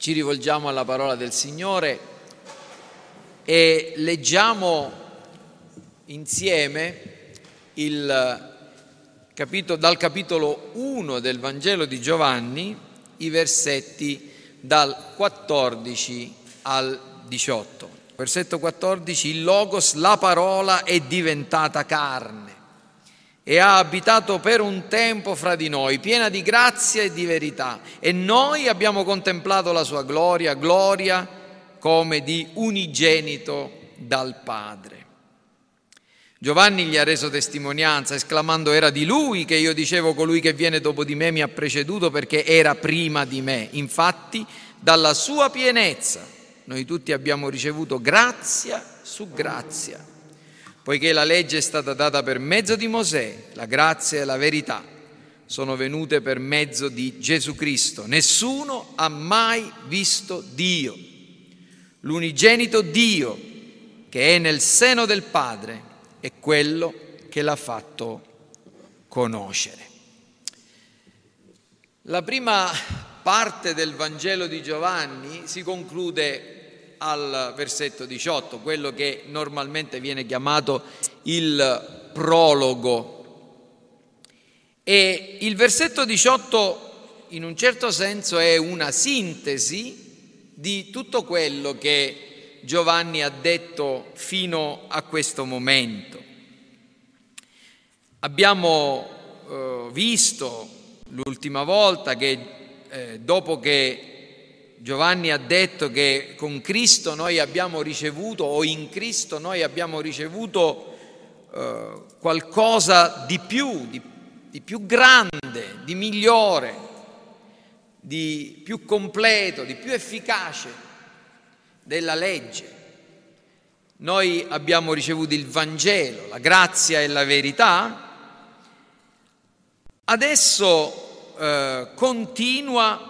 ci rivolgiamo alla parola del Signore e leggiamo insieme capitolo, dal capitolo 1 del Vangelo di Giovanni i versetti dal 14 al 18. Versetto 14, il Logos, la parola è diventata carne e ha abitato per un tempo fra di noi, piena di grazia e di verità. E noi abbiamo contemplato la sua gloria, gloria come di unigenito dal Padre. Giovanni gli ha reso testimonianza, esclamando era di lui che io dicevo colui che viene dopo di me mi ha preceduto perché era prima di me. Infatti, dalla sua pienezza noi tutti abbiamo ricevuto grazia su grazia poiché la legge è stata data per mezzo di Mosè, la grazia e la verità sono venute per mezzo di Gesù Cristo. Nessuno ha mai visto Dio. L'unigenito Dio che è nel seno del Padre è quello che l'ha fatto conoscere. La prima parte del Vangelo di Giovanni si conclude al versetto 18, quello che normalmente viene chiamato il prologo. E il versetto 18 in un certo senso è una sintesi di tutto quello che Giovanni ha detto fino a questo momento. Abbiamo eh, visto l'ultima volta che eh, dopo che Giovanni ha detto che con Cristo noi abbiamo ricevuto o in Cristo noi abbiamo ricevuto eh, qualcosa di più, di, di più grande, di migliore, di più completo, di più efficace della legge. Noi abbiamo ricevuto il Vangelo, la grazia e la verità. Adesso eh, continua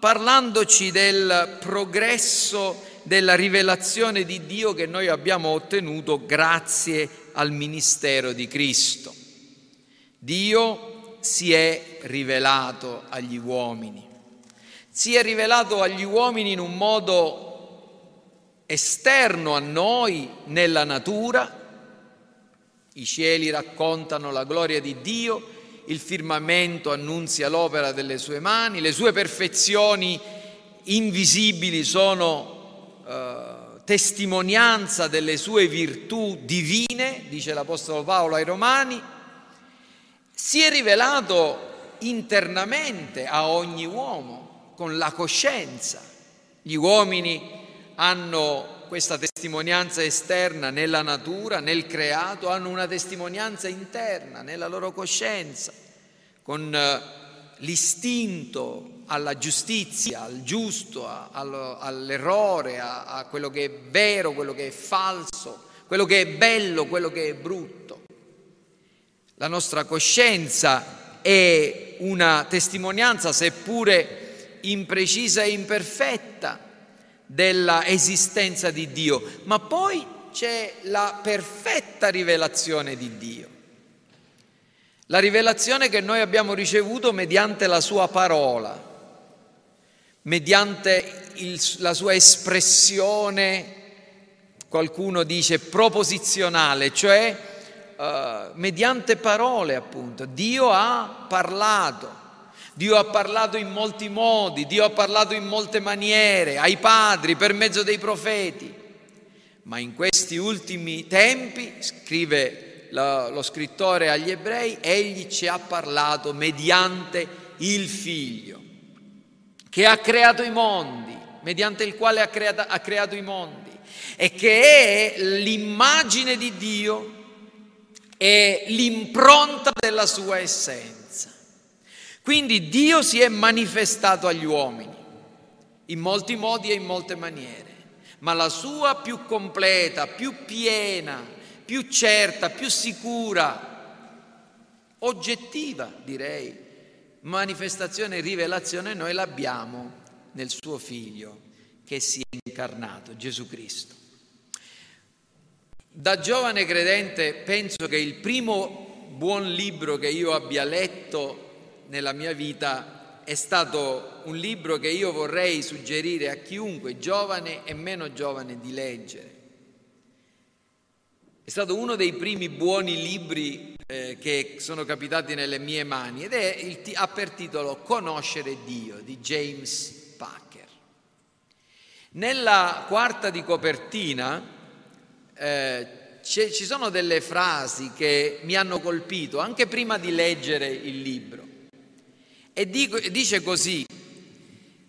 parlandoci del progresso della rivelazione di Dio che noi abbiamo ottenuto grazie al ministero di Cristo. Dio si è rivelato agli uomini, si è rivelato agli uomini in un modo esterno a noi nella natura, i cieli raccontano la gloria di Dio, il firmamento annunzia l'opera delle sue mani, le sue perfezioni invisibili sono eh, testimonianza delle sue virtù divine, dice l'Apostolo Paolo ai Romani, si è rivelato internamente a ogni uomo con la coscienza. Gli uomini hanno questa testimonianza esterna nella natura, nel creato, hanno una testimonianza interna nella loro coscienza, con eh, l'istinto alla giustizia, al giusto, all'errore, a quello che è vero, quello che è falso, quello che è bello, quello che è brutto. La nostra coscienza è una testimonianza, seppure imprecisa e imperfetta, della esistenza di Dio, ma poi c'è la perfetta rivelazione di Dio. La rivelazione che noi abbiamo ricevuto mediante la sua parola, mediante il, la sua espressione, qualcuno dice proposizionale, cioè uh, mediante parole appunto. Dio ha parlato. Dio ha parlato in molti modi, Dio ha parlato in molte maniere, ai padri, per mezzo dei profeti. Ma in questi ultimi tempi, scrive lo, scrittore agli ebrei, egli ci ha parlato mediante il figlio, che ha creato i mondi, mediante il quale ha creato, ha creato i mondi, e che è l'immagine di Dio e l'impronta della sua essenza. Quindi Dio si è manifestato agli uomini in molti modi e in molte maniere, ma la sua più completa, più piena, più certa, più sicura, oggettiva direi, manifestazione e rivelazione noi l'abbiamo nel suo figlio che si è incarnato, Gesù Cristo. Da giovane credente penso che il primo buon libro che io abbia letto nella mia vita è stato un libro che io vorrei suggerire a chiunque, giovane e meno giovane, di leggere. È stato uno dei primi buoni libri eh, che sono capitati nelle mie mani ed è il, ha per titolo Conoscere Dio di James Packer. Nella quarta di copertina eh, ci sono delle frasi che mi hanno colpito anche prima di leggere il libro. E dice così,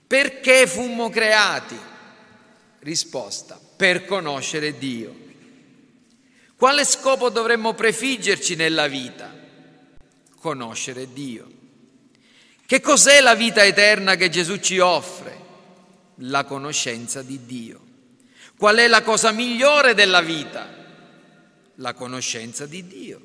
perché fummo creati? Risposta, per conoscere Dio. Quale scopo dovremmo prefiggerci nella vita? Conoscere Dio. Che cos'è la vita eterna che Gesù ci offre? La conoscenza di Dio. Qual è la cosa migliore della vita? La conoscenza di Dio.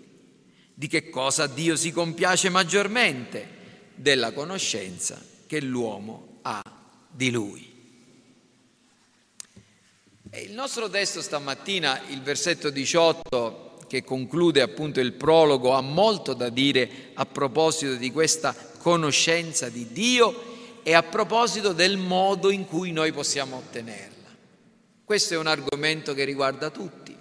Di che cosa Dio si compiace maggiormente? Della conoscenza che l'uomo ha di Lui. Il nostro testo stamattina, il versetto 18, che conclude appunto il prologo, ha molto da dire a proposito di questa conoscenza di Dio e a proposito del modo in cui noi possiamo ottenerla. Questo è un argomento che riguarda tutti.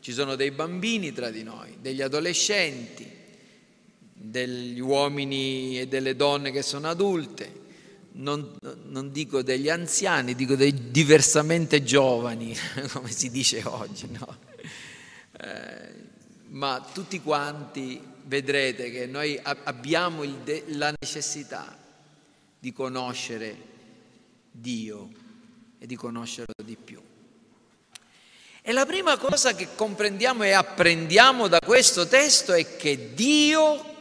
Ci sono dei bambini tra di noi, degli adolescenti, degli uomini e delle donne che sono adulte, non, non, dico degli anziani, dico dei diversamente giovani, come si dice oggi, no? eh, ma tutti quanti vedrete che noi abbiamo de- la necessità di conoscere Dio e di conoscerlo di più. E la prima cosa che comprendiamo e apprendiamo da questo testo è che Dio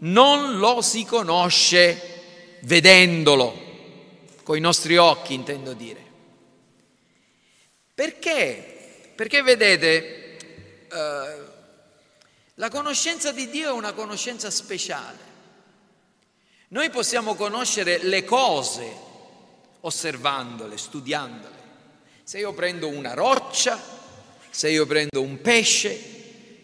non lo si conosce vedendolo, con i nostri occhi intendo dire. Perché? Perché vedete, eh, la conoscenza di Dio è una conoscenza speciale. Noi possiamo conoscere le cose osservandole, studiandole. Se io prendo una roccia, se io prendo un pesce,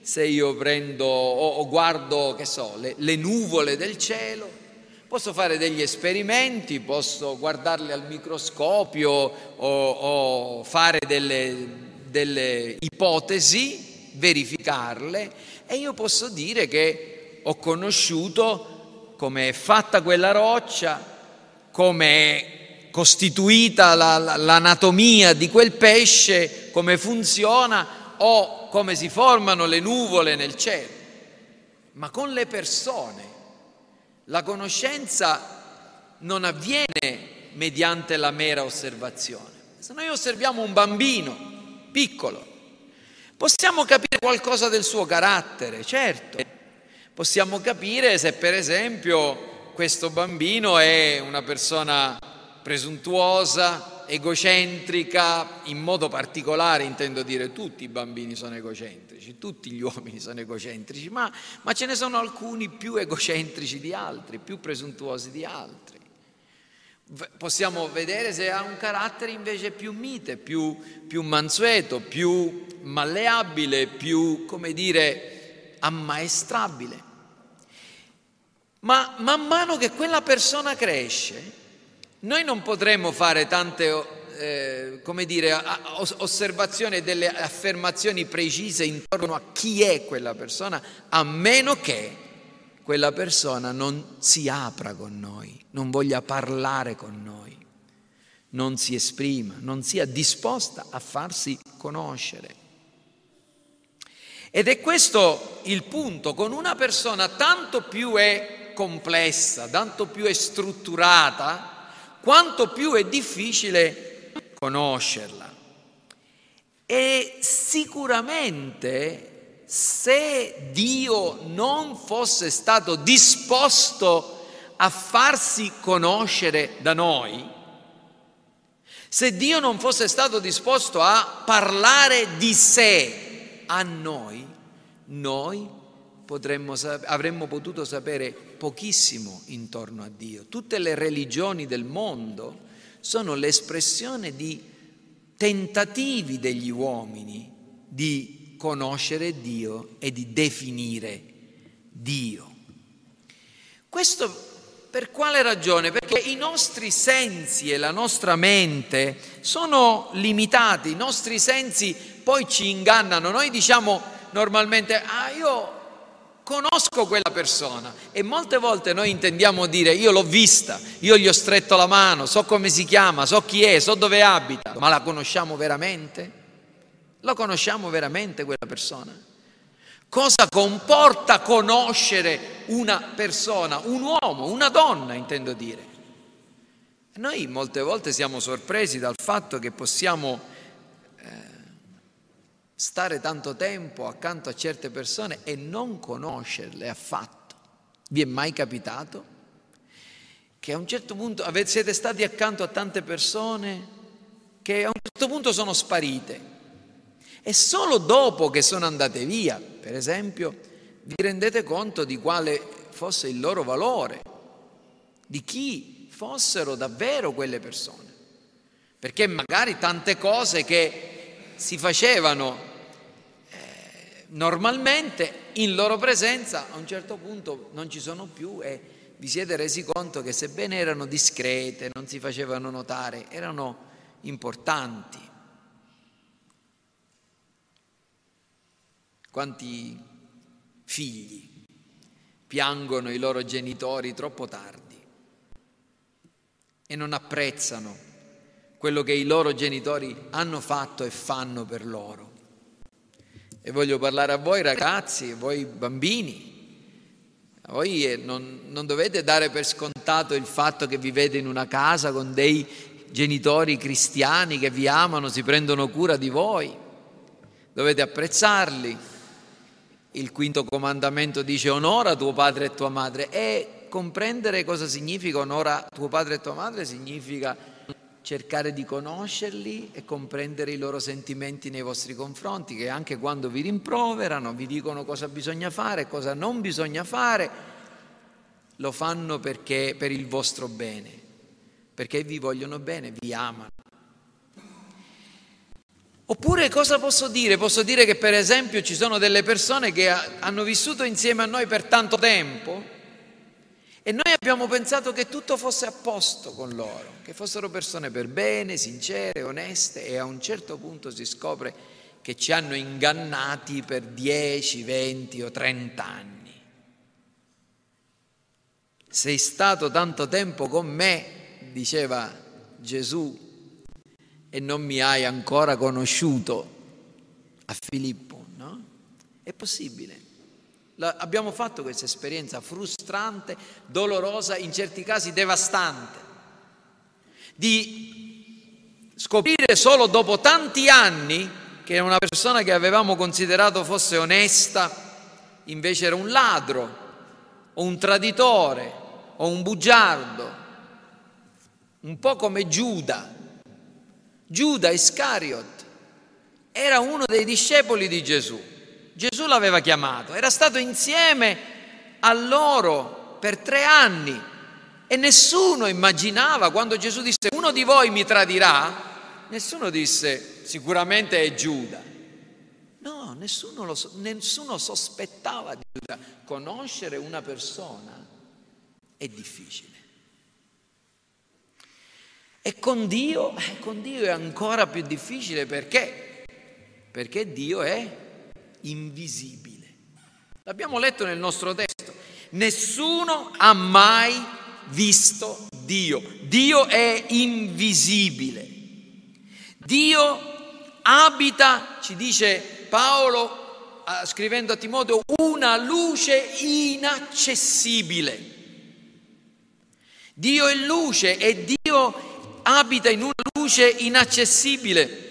se io prendo o, o guardo, che so, le, le nuvole del cielo, Posso fare degli esperimenti, posso guardarli al microscopio o, o fare delle, delle ipotesi, verificarle e io posso dire che ho conosciuto come è fatta quella roccia, come è costituita la, la, l'anatomia di quel pesce, come funziona come si formano le nuvole nel cielo. Ma con le persone la conoscenza non avviene mediante la mera osservazione. Se noi osserviamo un bambino piccolo, possiamo capire qualcosa del suo carattere, certo. Possiamo capire se per esempio questo bambino è una persona presuntuosa, egocentrica, in modo particolare intendo dire tutti i bambini sono egocentrici, tutti gli uomini sono egocentrici, ma, ma ce ne sono alcuni più egocentrici di altri, più presuntuosi di altri. Possiamo vedere se ha un carattere invece più mite, più, più mansueto, più malleabile, più, come dire, ammaestrabile. Ma man mano che quella persona cresce, noi non potremmo fare tante, eh, come dire, osservazioni e delle affermazioni precise intorno a chi è quella persona, a meno che quella persona non si apra con noi, non voglia parlare con noi, non si esprima, non sia disposta a farsi conoscere. Ed è questo il punto, con una persona tanto più è complessa, tanto più è strutturata, quanto più è difficile conoscerla. E sicuramente se Dio non fosse stato disposto a farsi conoscere da noi, se Dio non fosse stato disposto a parlare di sé a noi, noi potremmo, avremmo potuto sapere pochissimo intorno a Dio. Tutte le religioni del mondo sono l'espressione di tentativi degli uomini di conoscere Dio e di definire Dio. Questo Per quale ragione? Perché i nostri sensi e la nostra mente sono limitati, i nostri sensi poi ci ingannano. Noi diciamo normalmente, ah io conosco quella persona e molte volte noi intendiamo dire io l'ho vista, io gli ho stretto la mano, so come si chiama, so chi è, so dove abita, ma la conosciamo veramente? Lo conosciamo veramente quella persona? Cosa comporta conoscere una persona, un uomo, una donna, intendo dire? Noi molte volte siamo sorpresi dal fatto che possiamo eh, stare tanto tempo accanto a certe persone e non conoscerle affatto. Vi è mai capitato che a un certo punto siete stati accanto a tante persone che a un certo punto sono sparite e solo dopo che sono andate via, per esempio, vi rendete conto di quale fosse il loro valore, di chi fossero davvero quelle persone. Perché magari tante cose che si facevano eh, normalmente in loro presenza a un certo punto non ci sono più e vi siete resi conto che sebbene erano discrete, non si facevano notare, erano importanti. Quanti figli piangono i loro genitori troppo tardi e non apprezzano quello che i loro genitori hanno fatto e fanno per loro. E voglio parlare a voi ragazzi, a voi bambini. Voi eh, non, non dovete dare per scontato il fatto che vivete in una casa con dei genitori cristiani che vi amano, si prendono cura di voi. Dovete apprezzarli, il quinto comandamento dice onora tuo padre e tua madre e comprendere cosa significa onora tuo padre e tua madre significa cercare di conoscerli e comprendere i loro sentimenti nei vostri confronti, che anche quando vi rimproverano, vi dicono cosa bisogna fare cosa non bisogna fare, lo fanno perché per il vostro bene, perché vi vogliono bene, vi amano. Oppure cosa posso dire? Posso dire che per esempio ci sono delle persone che hanno vissuto insieme a noi per tanto tempo e noi abbiamo pensato che tutto fosse a posto con loro, che fossero persone per bene, sincere, oneste e a un certo punto si scopre che ci hanno ingannati per 10, 20 o 30 anni. Sei stato tanto tempo con me, diceva Gesù e non mi hai ancora conosciuto a Filippo, no? È possibile. Abbiamo fatto questa esperienza frustrante, dolorosa, in certi casi devastante, di scoprire solo dopo tanti anni che una persona che avevamo considerato fosse onesta, invece era un ladro, o un traditore, o un bugiardo, un po' come Giuda, Giuda Iscariot era uno dei discepoli di Gesù. Gesù l'aveva chiamato, era stato insieme a loro per tre anni e nessuno immaginava quando Gesù disse uno di voi mi tradirà, nessuno disse sicuramente è Giuda. No, nessuno, lo, nessuno sospettava di Giuda. Conoscere una persona è difficile. E con Dio, eh, con Dio è ancora più difficile perché? Perché Dio è invisibile. L'abbiamo letto nel nostro testo. Nessuno ha mai visto Dio. Dio è invisibile. Dio abita, ci dice Paolo scrivendo a Timoteo, una luce inaccessibile. Dio è luce e Dio abita in una luce inaccessibile.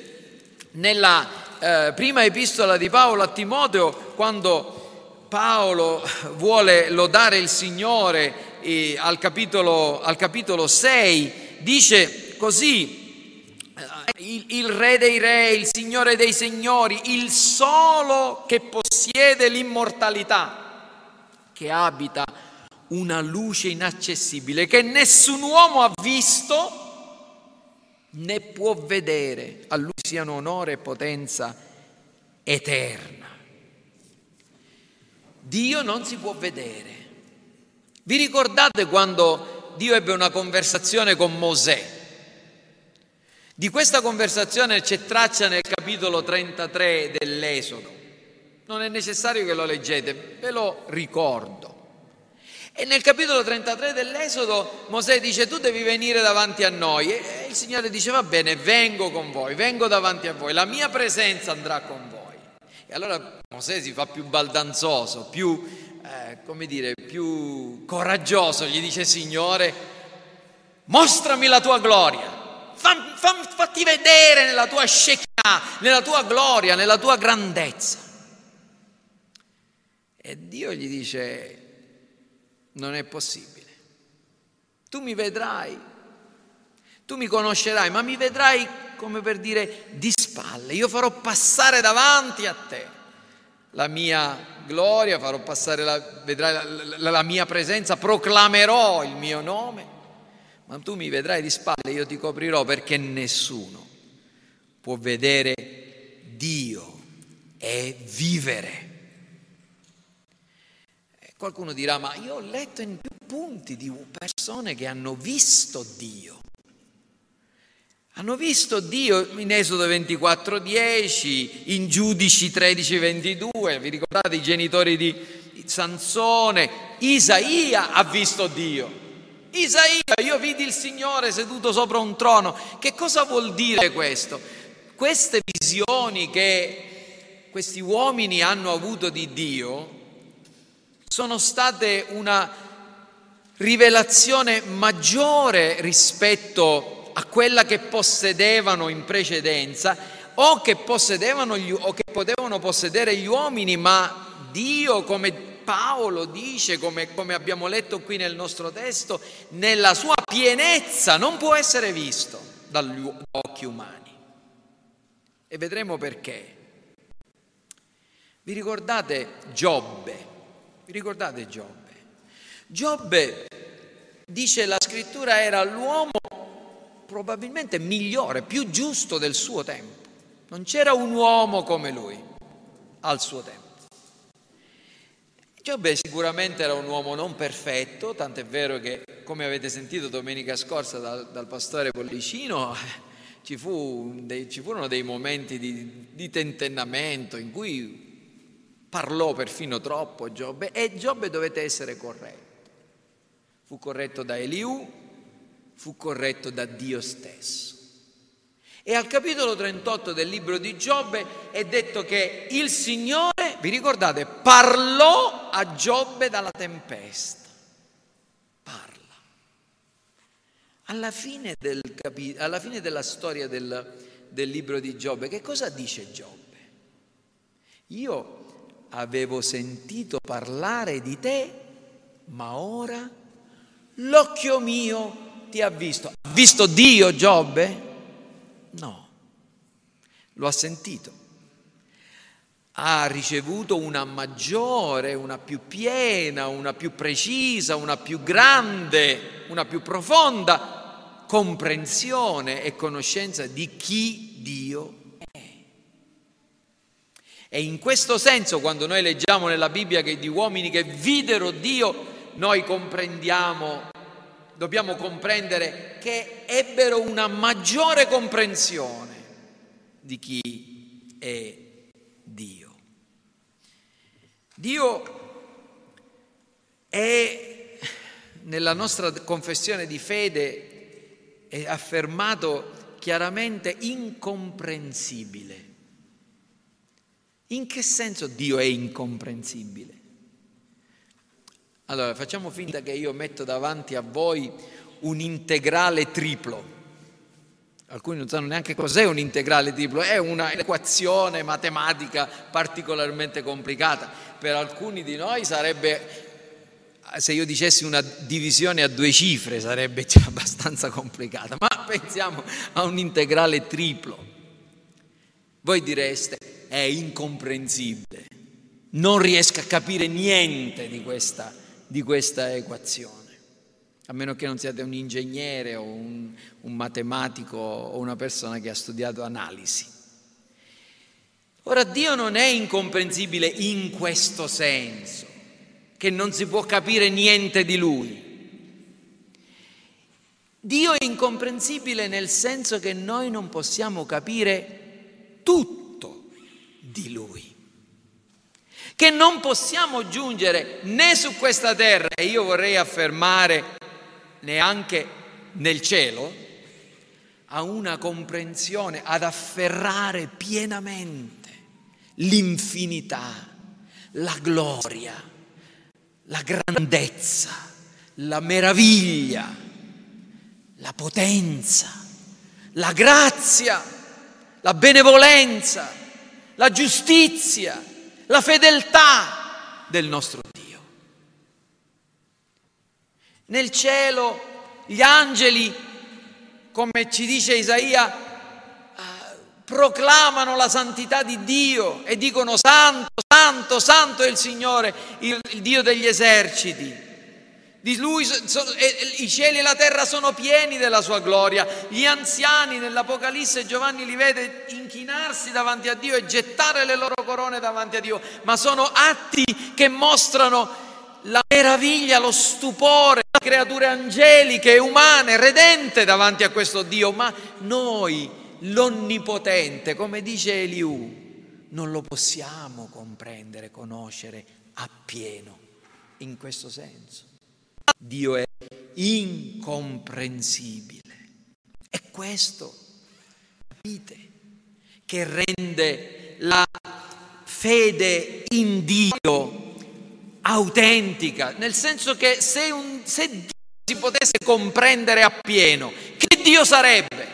Nella eh, prima epistola di Paolo a Timoteo, quando Paolo vuole lodare il Signore eh, al, capitolo, al capitolo 6, dice così, eh, il, il, Re dei Re, il Signore dei Signori, il solo che possiede l'immortalità, che abita una luce inaccessibile che nessun uomo ha visto né può vedere, a lui siano onore e potenza eterna. Dio non si può vedere, Vi ricordate quando Dio ebbe una conversazione con Mosè? Di questa conversazione c'è traccia nel capitolo 33 dell'Esodo. Non è necessario che lo leggete, ve lo ricordo. E nel capitolo 33 dell'Esodo Mosè dice tu devi venire davanti a noi e il Signore dice va bene, vengo con voi, vengo davanti a voi, la mia presenza andrà con voi. E allora Mosè si fa più baldanzoso, più, eh, come dire, più coraggioso, gli dice Signore, mostrami la tua gloria fatti vedere nella tua Shekinah, nella tua gloria, nella tua grandezza. E Dio gli dice, non è possibile. Tu mi vedrai, tu mi conoscerai, ma mi vedrai come per dire di spalle. Io farò passare davanti a te la mia gloria, farò passare la, vedrai la, la, la mia presenza, proclamerò il mio nome ma tu mi vedrai di spalle, io ti coprirò perché nessuno può vedere Dio e vivere. Qualcuno dirà, ma io ho letto in più punti di persone che hanno visto Dio. Hanno visto Dio in Esodo 24:10, in Giudici 13:22, vi ricordate i genitori di Sansone? Isaia ha visto Dio. Isaia, io vidi il Signore seduto sopra un trono. Che cosa vuol dire questo? Queste visioni che questi uomini hanno avuto di Dio sono state una rivelazione maggiore rispetto a quella che possedevano in precedenza o che, possedevano gli, o che potevano possedere gli uomini, ma Dio come Paolo dice, come, come abbiamo letto qui nel nostro testo, nella sua pienezza non può essere visto dagli occhi umani. E vedremo perché. Vi ricordate Giobbe? Ricordate Giobbe? Giobbe, dice la scrittura, era l'uomo probabilmente migliore, più giusto del suo tempo. Non c'era un uomo come lui al suo tempo. Giobbe sicuramente era un uomo non perfetto, tant'è vero che, come avete sentito domenica scorsa dal, dal pastore Pollicino, ci, fu dei, ci, furono dei momenti di, di tentennamento in cui parlò perfino troppo Giobbe e Giobbe dovette essere corretto. Fu corretto da Eliù, fu corretto da Dio stesso. E al capitolo 38 del libro di Giobbe è detto che il Signore, vi ricordate, parlò a Giobbe dalla tempesta. Parla. Alla fine, del capi- alla fine della storia del, del libro di Giobbe, che cosa dice Giobbe? Io avevo sentito parlare di te, ma ora l'occhio mio ti ha visto. Ha visto Dio Giobbe? No, lo ha sentito. Ha ricevuto una maggiore, una più piena, una più precisa, una più grande, una più profonda comprensione e conoscenza di chi Dio è. E in questo senso, quando noi leggiamo nella Bibbia che di uomini che videro Dio, noi comprendiamo dobbiamo comprendere che ebbero una maggiore comprensione di chi è Dio. Dio è nella nostra confessione di fede affermato chiaramente incomprensibile. In che senso Dio è incomprensibile? Allora, facciamo finta che io metto davanti a voi un integrale triplo. Alcuni non sanno neanche cos'è un integrale triplo, è un'equazione matematica particolarmente complicata. Per alcuni di noi sarebbe, se io dicessi una divisione a due cifre, sarebbe già abbastanza complicata, ma pensiamo a un integrale triplo. Voi direste, è incomprensibile, non riesco a capire niente di questa di questa equazione, a meno che non siate un ingegnere o un, un matematico o una persona che ha studiato analisi. Ora Dio non è incomprensibile in questo senso, che non si può capire niente di lui. Dio è incomprensibile nel senso che noi non possiamo capire tutto di lui. Che non possiamo giungere né su questa terra, e io vorrei affermare neanche nel cielo, a una comprensione, ad afferrare pienamente l'infinità, la gloria, la grandezza, la meraviglia, la potenza, la grazia, la benevolenza, la giustizia, la fedeltà del nostro Dio. Nel cielo gli angeli, come ci dice Isaia, eh, proclamano la santità di Dio e dicono santo, santo, santo è il Signore, il, il Dio degli eserciti. Di lui so, e, i cieli e la terra sono pieni della sua gloria. Gli anziani nell'Apocalisse Giovanni li vede inchinarsi davanti a Dio e gettare le loro corone davanti a Dio, ma sono atti che mostrano la meraviglia, lo stupore, le creature angeliche umane, redente davanti a questo Dio, ma noi, l'Onnipotente, come dice Eliù, non lo possiamo comprendere, conoscere appieno in questo senso. Dio è incomprensibile. È questo, capite, che rende la fede in Dio autentica, nel senso che se, un, se Dio si potesse comprendere appieno, che Dio sarebbe?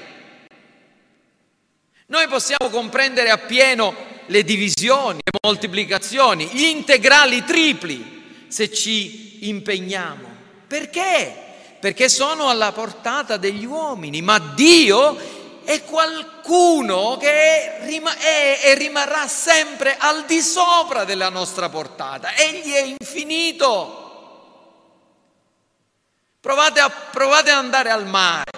Noi possiamo comprendere appieno le divisioni, le moltiplicazioni, gli integrali tripli, se ci impegniamo. Perché? Perché sono alla portata degli uomini, ma Dio è qualcuno che è, e rimarrà sempre al di sopra della nostra portata. Egli è infinito. Provate, a, provate ad andare al mare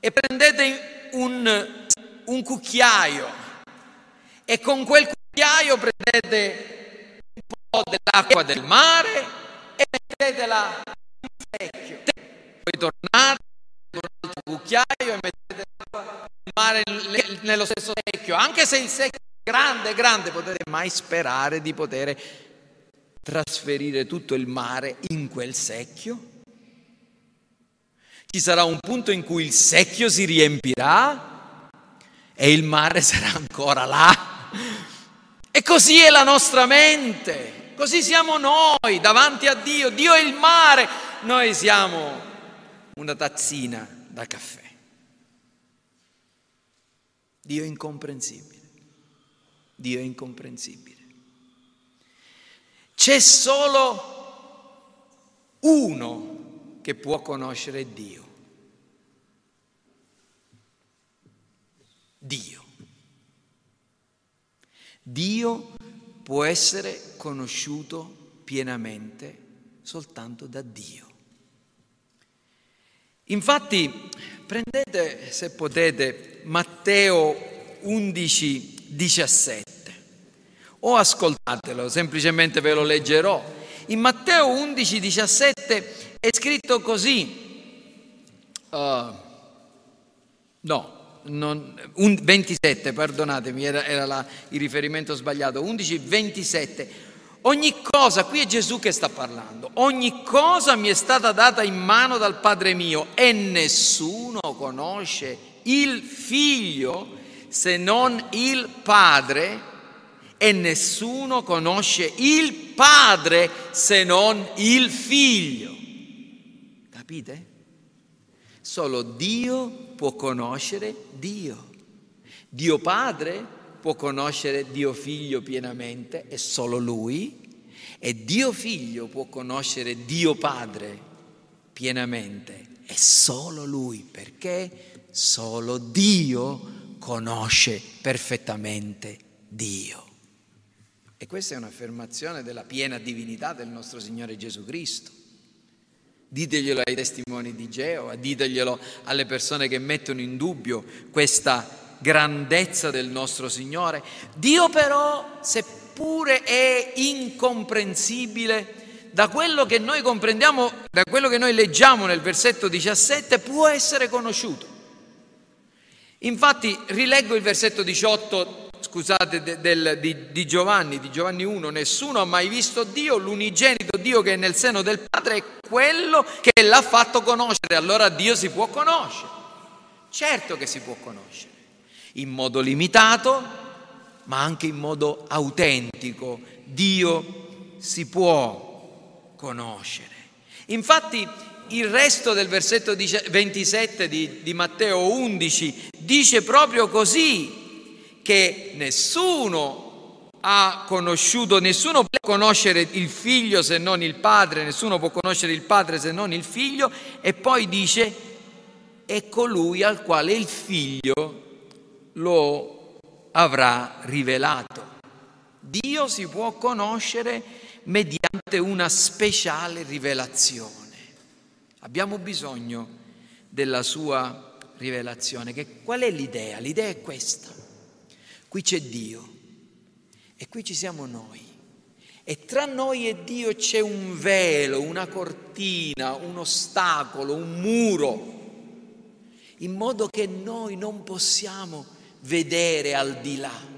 e prendete un, un cucchiaio e con quel cucchiaio prendete un po' dell'acqua del mare mettetela in secchio. Poi tornate con un altro cucchiaio e mettete il mare nello stesso secchio. Anche se il secchio è grande, grande, potete mai sperare di poter trasferire tutto il mare in quel secchio? Ci sarà un punto in cui il secchio si riempirà e il mare sarà ancora là. E così è la nostra mente. Così siamo noi davanti a Dio. Dio è il mare, noi siamo una tazzina da caffè. Dio è incomprensibile. Dio è incomprensibile. C'è solo uno che può conoscere Dio. Dio. Dio può essere conosciuto pienamente soltanto da Dio. Infatti, prendete, se potete, Matteo 11, 17, o ascoltatelo, semplicemente ve lo leggerò. In Matteo 11, 17 è scritto così, uh, no, non, un, 27, perdonatemi, era, era la, il riferimento sbagliato, 11, 27. Ogni cosa, qui è Gesù che sta parlando, ogni cosa mi è stata data in mano dal Padre mio e nessuno conosce il figlio se non il Padre e nessuno conosce il Padre se non il figlio. Capite? Solo Dio può conoscere Dio. Dio Padre può conoscere Dio Figlio pienamente, è solo Lui. E Dio Figlio può conoscere Dio Padre pienamente, è solo Lui, perché solo Dio conosce perfettamente Dio. E questa è un'affermazione della piena divinità del nostro Signore Gesù Cristo. Diteglielo ai testimoni di Geova, diteglielo alle persone che mettono in dubbio questa grandezza del nostro Signore. Dio però, se seppure è incomprensibile, da quello che noi comprendiamo, da quello che noi leggiamo nel versetto 17, può essere conosciuto. Infatti, rileggo il versetto 18, scusate, de, del, di, di Giovanni, di Giovanni 1, nessuno ha mai visto Dio, l'unigenito Dio che è nel seno del Padre è quello che l'ha fatto conoscere, allora Dio si può conoscere. Certo che si può conoscere, in modo limitato, ma anche in modo autentico. Dio si può conoscere. Infatti il resto del versetto 27 di, di Matteo 11 dice proprio così, che nessuno ha conosciuto, nessuno può conoscere il figlio se non il padre, nessuno può conoscere il padre se non il figlio, e poi dice, è colui al quale il figlio lo avrà rivelato. Dio si può conoscere mediante una speciale rivelazione. Abbiamo bisogno della sua rivelazione. Che, qual è l'idea? L'idea è questa. Qui c'è Dio e qui ci siamo noi. E tra noi e Dio c'è un velo, una cortina, un ostacolo, un muro, in modo che noi non possiamo vedere al di là.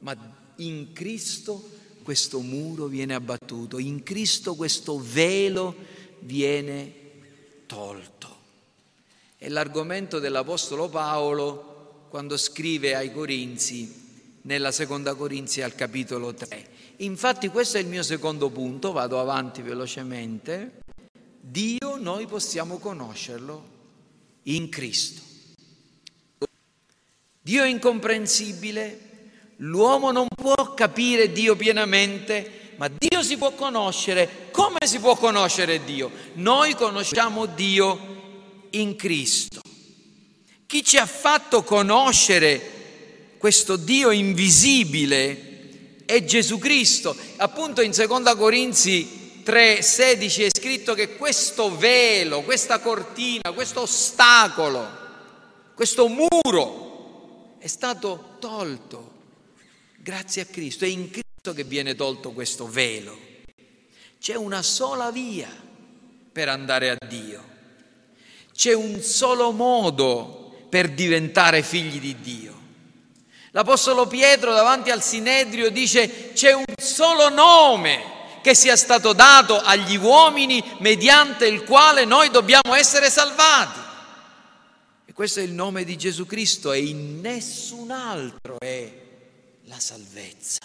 Ma in Cristo questo muro viene abbattuto, in Cristo questo velo viene tolto. È l'argomento dell'Apostolo Paolo quando scrive ai Corinzi nella seconda Corinzi al capitolo 3. Infatti questo è il mio secondo punto, vado avanti velocemente. Dio noi possiamo conoscerlo in Cristo. Dio è incomprensibile, L'uomo non può capire Dio pienamente, ma Dio si può conoscere. Come si può conoscere Dio? Noi conosciamo Dio in Cristo. Chi ci ha fatto conoscere questo Dio invisibile è Gesù Cristo. Appunto in 2 Corinzi 3:16 è scritto che questo velo, questa cortina, questo ostacolo, questo muro è stato tolto Grazie a Cristo, è in Cristo che viene tolto questo velo. C'è una sola via per andare a Dio. C'è un solo modo per diventare figli di Dio. L'Apostolo Pietro davanti al Sinedrio dice c'è un solo nome che sia stato dato agli uomini mediante il quale noi dobbiamo essere salvati. E questo è il nome di Gesù Cristo e in nessun altro è la salvezza.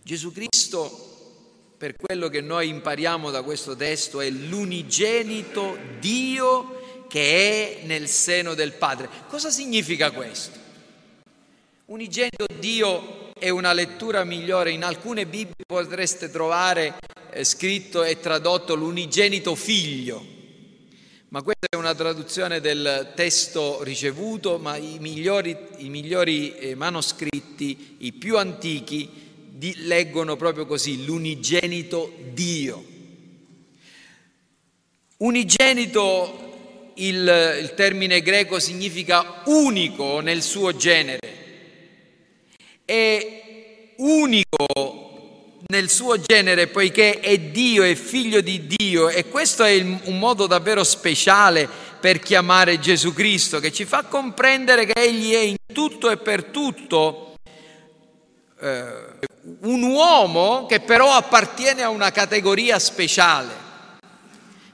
Gesù Cristo, per quello che noi impariamo da questo testo, è l'unigenito Dio che è nel seno del Padre. Cosa significa questo? Unigenito Dio è una lettura migliore, in alcune Bibbie potreste trovare eh, scritto e tradotto l'unigenito figlio ma questa è una traduzione del testo ricevuto, ma i migliori, i migliori eh, manoscritti, i più antichi, di, leggono proprio così, l'unigenito Dio. Unigenito, il, il termine greco significa unico nel suo genere, è unico nel suo genere poiché è Dio, è figlio di Dio e questo è un modo davvero speciale per chiamare Gesù Cristo che ci fa comprendere che Egli è in tutto e per tutto eh, un uomo che però appartiene a una categoria speciale.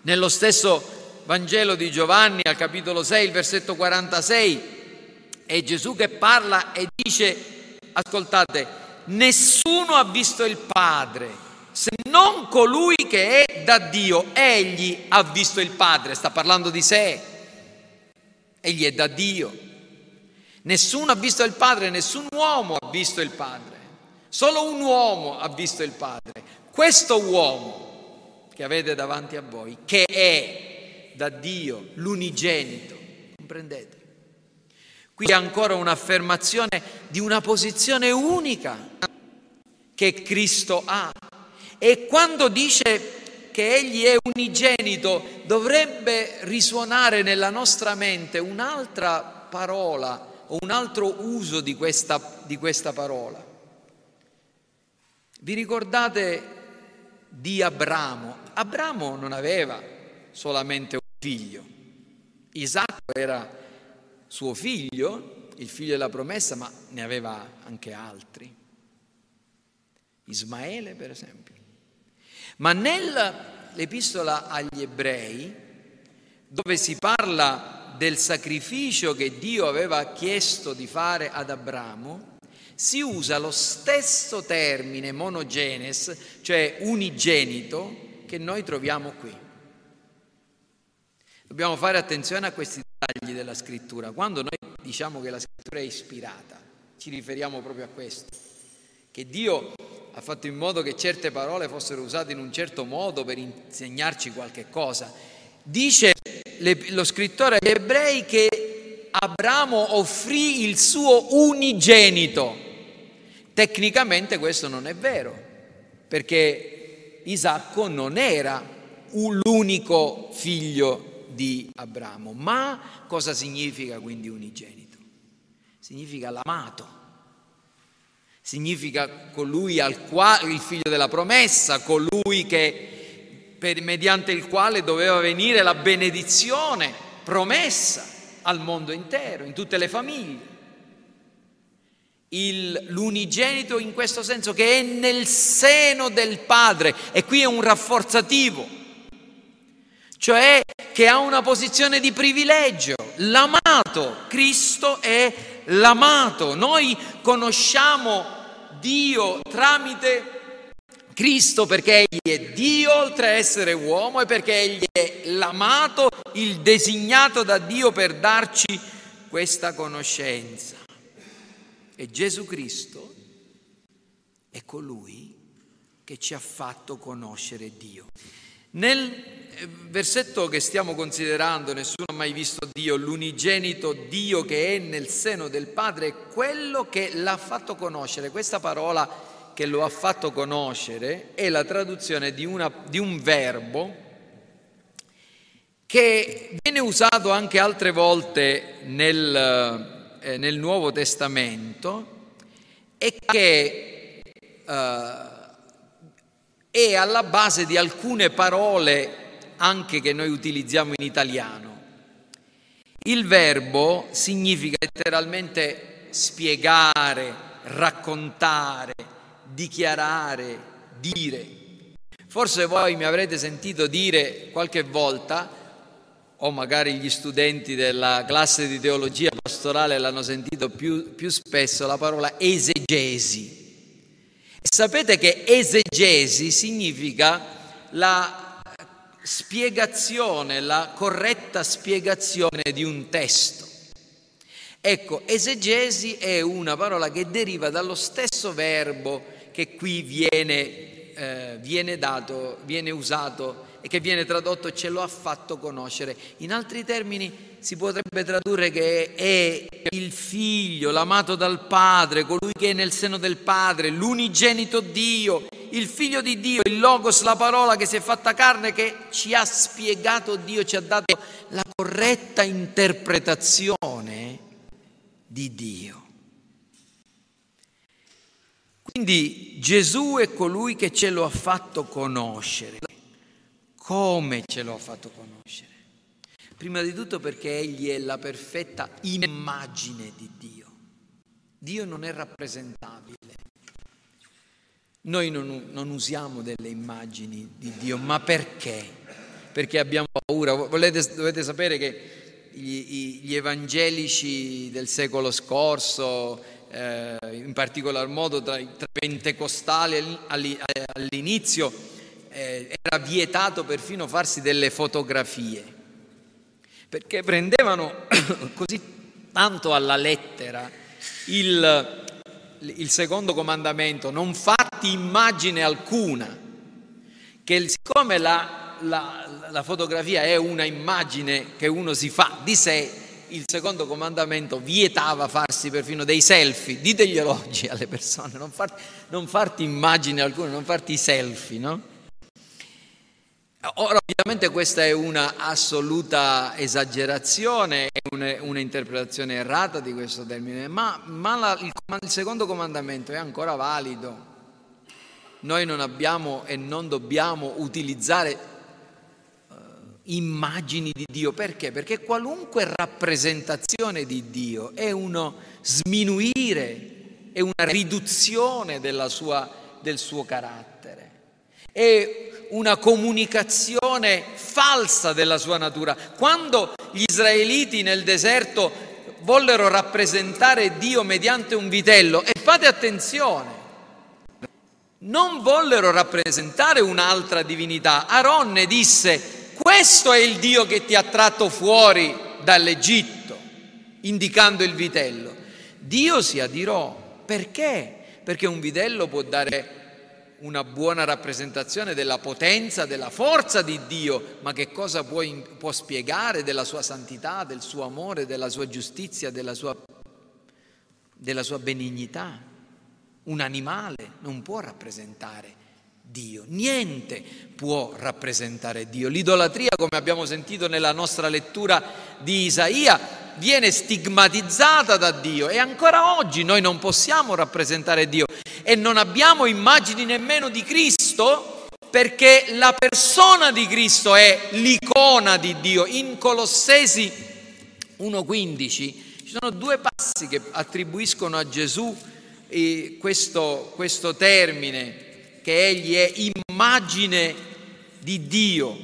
Nello stesso Vangelo di Giovanni al capitolo 6, il versetto 46, è Gesù che parla e dice, ascoltate, nessuno ha visto il Padre se non colui che è da Dio. Egli ha visto il Padre, sta parlando di sé. Egli è da Dio. Nessuno ha visto il Padre, nessun uomo ha visto il Padre. Solo un uomo ha visto il Padre. Questo uomo che avete davanti a voi, che è da Dio, l'unigenito, comprendete? Qui è ancora un'affermazione di una posizione unica che Cristo ha. E quando dice che Egli è unigenito, dovrebbe risuonare nella nostra mente un'altra parola o un altro uso di questa, di questa parola. Vi ricordate di Abramo? Abramo non aveva solamente un figlio, Isacco era suo figlio, il figlio della promessa, ma ne aveva anche altri. Ismaele, per esempio. Ma nell'epistola agli ebrei, dove si parla del sacrificio che Dio aveva chiesto di fare ad Abramo, si usa lo stesso termine monogenes, cioè unigenito, che noi troviamo qui. Dobbiamo fare attenzione a questi dettagli della scrittura. Quando noi diciamo che la scrittura è ispirata, ci riferiamo proprio a questo, che Dio ha fatto in modo che certe parole fossero usate in un certo modo per insegnarci qualche cosa. Dice lo scrittore agli ebrei che Abramo offrì il suo unigenito. Tecnicamente questo non è vero, perché Isacco non era l'unico figlio di Abramo. Ma cosa significa quindi unigenito? Significa l'amato significa colui al quale, il figlio della promessa, colui che, per, mediante il quale doveva venire la benedizione promessa al mondo intero, in tutte le famiglie. Il, l'unigenito in questo senso che è nel seno del Padre e qui è un rafforzativo, cioè che ha una posizione di privilegio. L'amato, Cristo è l'amato. Noi conosciamo Dio tramite Cristo perché Egli è Dio oltre a essere uomo e perché Egli è l'amato, il designato da Dio per darci questa conoscenza. E Gesù Cristo è colui che ci ha fatto conoscere Dio. Nel versetto che stiamo considerando, nessuno ha mai visto Dio, l'unigenito Dio che è nel seno del Padre, quello che l'ha fatto conoscere. Questa parola che lo ha fatto conoscere è la traduzione di, una, di un verbo che viene usato anche altre volte nel, eh, nel Nuovo Testamento e che eh, è alla base di alcune parole anche che noi utilizziamo in italiano. Il verbo significa letteralmente spiegare, raccontare, dichiarare, dire. Forse voi mi avrete sentito dire qualche volta, o magari gli studenti della classe di teologia pastorale l'hanno sentito più, più spesso, la parola esegesi. Sapete che esegesi significa la spiegazione, la corretta spiegazione di un testo. Ecco, esegesi è una parola che deriva dallo stesso verbo che qui viene, eh, viene dato, viene usato e che viene tradotto ce lo ha fatto conoscere. In altri termini si potrebbe tradurre che è il figlio, l'amato dal padre, colui che è nel seno del padre, l'unigenito Dio, il figlio di Dio, il logos, la parola che si è fatta carne, che ci ha spiegato Dio, ci ha dato la corretta interpretazione di Dio. Quindi Gesù è colui che ce lo ha fatto conoscere. Come ce lo ha fatto conoscere? Prima di tutto perché Egli è la perfetta immagine di Dio. Dio non è rappresentabile. Noi non, non, usiamo delle immagini di Dio, ma perché? Perché abbiamo paura. Volete, dovete sapere che gli, gli evangelici del secolo scorso, eh, in particolar modo tra i pentecostali all'inizio, eh, era vietato perfino farsi delle fotografie, perché prendevano così tanto alla lettera il il secondo comandamento, non farti immagine alcuna, che siccome la, la, la fotografia è una immagine che uno si fa di sé, il secondo comandamento vietava farsi perfino dei selfie. Diteglielo oggi alle persone, non farti, non farti immagine alcuna, non farti selfie, no? Ora, ovviamente questa è una assoluta esagerazione, è un'interpretazione errata di questo termine, ma, ma la, il, il secondo comandamento è ancora valido. Noi non abbiamo e non dobbiamo utilizzare uh, immagini di Dio, perché? Perché qualunque rappresentazione di Dio è uno sminuire, è una riduzione sua, del suo carattere, è una comunicazione falsa della sua natura. Quando gli israeliti nel deserto vollero rappresentare Dio mediante un vitello, e fate attenzione, non vollero rappresentare un'altra divinità. Aronne disse, questo è il Dio che ti ha tratto fuori dall'Egitto, indicando il vitello. Dio si adirò. Perché? Perché un vitello può dare una buona rappresentazione della potenza, della forza di Dio, ma che cosa può, può spiegare della sua santità, del suo amore, della sua giustizia, della sua, della sua benignità? Un animale non può rappresentare Dio, niente può rappresentare Dio. L'idolatria, come abbiamo sentito nella nostra lettura di Isaia, viene stigmatizzata da Dio e ancora oggi noi non possiamo rappresentare Dio e non abbiamo immagini nemmeno di Cristo perché la persona di Cristo è l'icona di Dio. In Colossesi 1.15 ci sono due passi che attribuiscono a Gesù eh, questo, questo termine che egli è immagine di Dio.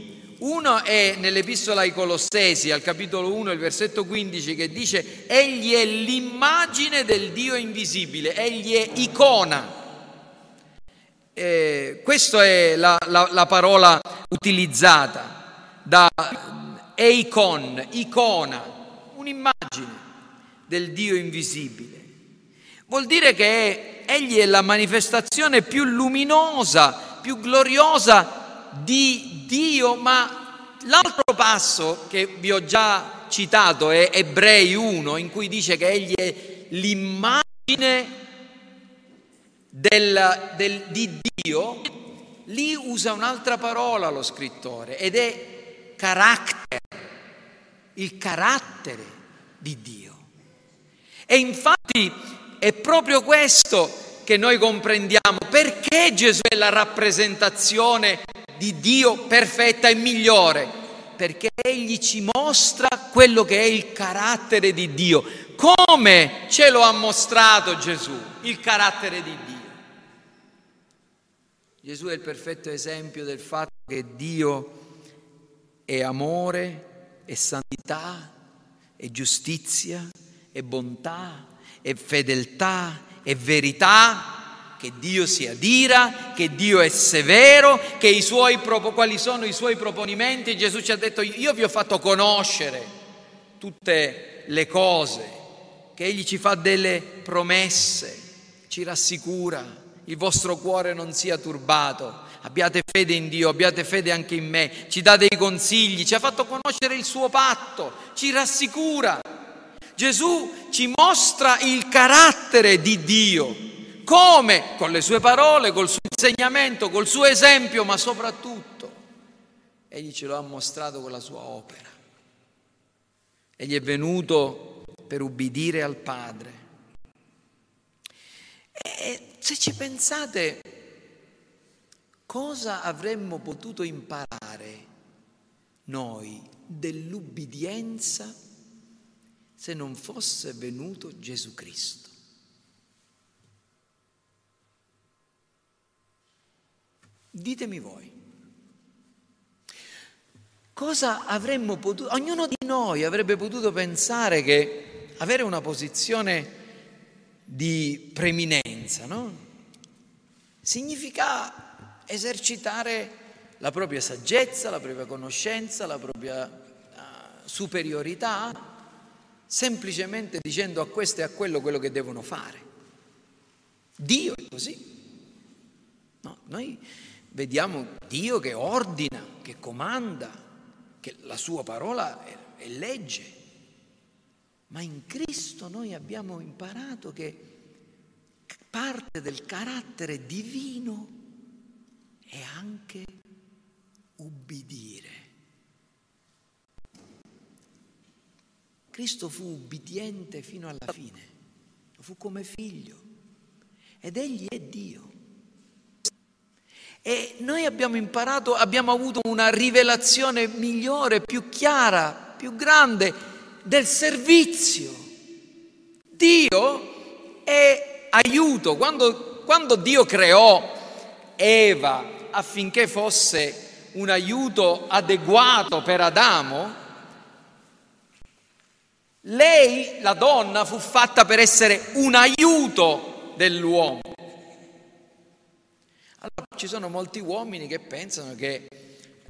Uno è nell'Epistola ai Colossesi, al capitolo 1, il versetto 15, che dice, Egli è l'immagine del Dio invisibile, Egli è icona. Eh, questa è la, la, la, parola utilizzata da eikon, icona, un'immagine del Dio invisibile. Vuol dire che Egli è la manifestazione più luminosa, più gloriosa di Dio, ma l'altro passo che vi ho già citato è Ebrei 1, in cui dice che egli è l'immagine del, del, di Dio, lì usa un'altra parola lo scrittore ed è carattere, il carattere di Dio. E infatti è proprio questo che noi comprendiamo perché Gesù è la rappresentazione di Dio perfetta e migliore, perché Egli ci mostra quello che è il carattere di Dio, come ce lo ha mostrato Gesù, il carattere di Dio. Gesù è il perfetto esempio del fatto che Dio è amore, è santità, è giustizia, è bontà, è fedeltà, è verità, che Dio si adira, che Dio è severo, che i suoi, quali sono i suoi proponimenti. Gesù ci ha detto io vi ho fatto conoscere tutte le cose, che Egli ci fa delle promesse, ci rassicura, il vostro cuore non sia turbato, abbiate fede in Dio, abbiate fede anche in me, ci dà dei consigli, ci ha fatto conoscere il suo patto, ci rassicura. Gesù ci mostra il carattere di Dio come? Con le sue parole, col suo insegnamento, col suo esempio, ma soprattutto egli ce lo ha mostrato con la sua opera. Egli è venuto per ubbidire al Padre. E se ci pensate, cosa avremmo potuto imparare noi dell'ubbidienza se non fosse venuto Gesù Cristo? Ditemi voi. Cosa avremmo potuto, ognuno di noi avrebbe potuto pensare che avere una posizione di preminenza, no? Significa esercitare la propria saggezza, la propria conoscenza, la propria uh, superiorità, semplicemente dicendo a questo e a quello quello che devono fare. Dio è così. No, noi vediamo Dio che ordina, che comanda, che la sua parola è, è legge. Ma in Cristo noi abbiamo imparato che parte del carattere divino è anche ubbidire. Cristo fu ubbidiente fino alla fine, fu come figlio ed egli è Dio. E noi abbiamo imparato, abbiamo avuto una rivelazione migliore, più chiara, più grande del servizio. Dio è aiuto. Quando, quando Dio creò Eva affinché fosse un aiuto adeguato per Adamo, lei, la donna, fu fatta per essere un aiuto dell'uomo. Allora, ci sono molti uomini che pensano che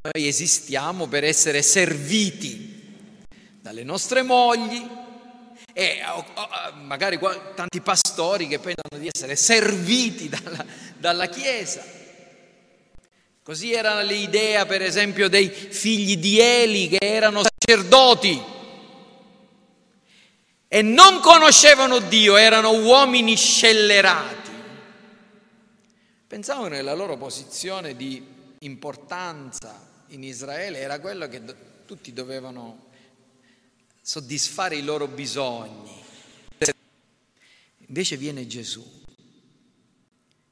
noi esistiamo per essere serviti dalle nostre mogli e magari tanti pastori che pensano di essere serviti dalla, dalla Chiesa. Così era l'idea, per esempio, dei figli di Eli che erano sacerdoti e non conoscevano Dio, erano uomini scellerati. Pensavo che la loro posizione di importanza in Israele era quella che tutti dovevano soddisfare i loro bisogni. Invece viene Gesù,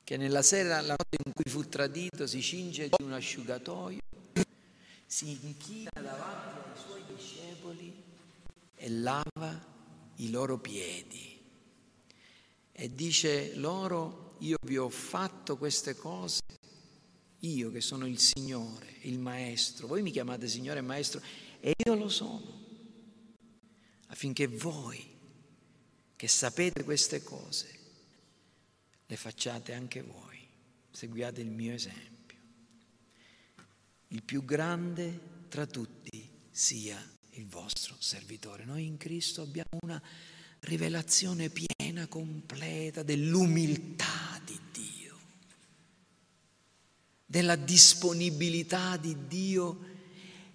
che nella sera, la notte in cui fu tradito, si cinge di un asciugatoio, si inchina davanti ai suoi discepoli e lava i loro piedi e dice loro io vi ho fatto queste cose, io che sono il Signore, il Maestro, voi mi chiamate Signore e Maestro e io lo sono, affinché voi che sapete queste cose le facciate anche voi, seguiate il mio esempio. Il più grande tra tutti sia il vostro servitore. Noi in Cristo abbiamo una rivelazione piena, completa dell'umiltà della disponibilità di Dio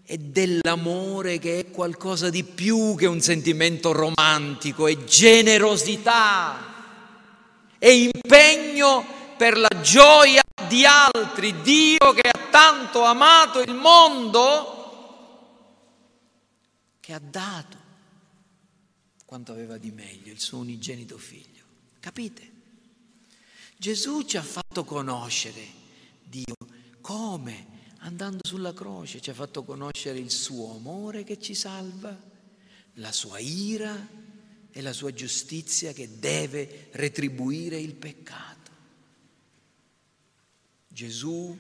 e dell'amore che è qualcosa di più che un sentimento romantico, è generosità, è impegno per la gioia di altri. Dio che ha tanto amato il mondo, che ha dato quanto aveva di meglio il suo unigenito figlio. Capite? Gesù ci ha fatto conoscere come? Andando sulla croce ci ha fatto conoscere il suo amore che ci salva, la sua ira e la sua giustizia che deve retribuire il peccato. Gesù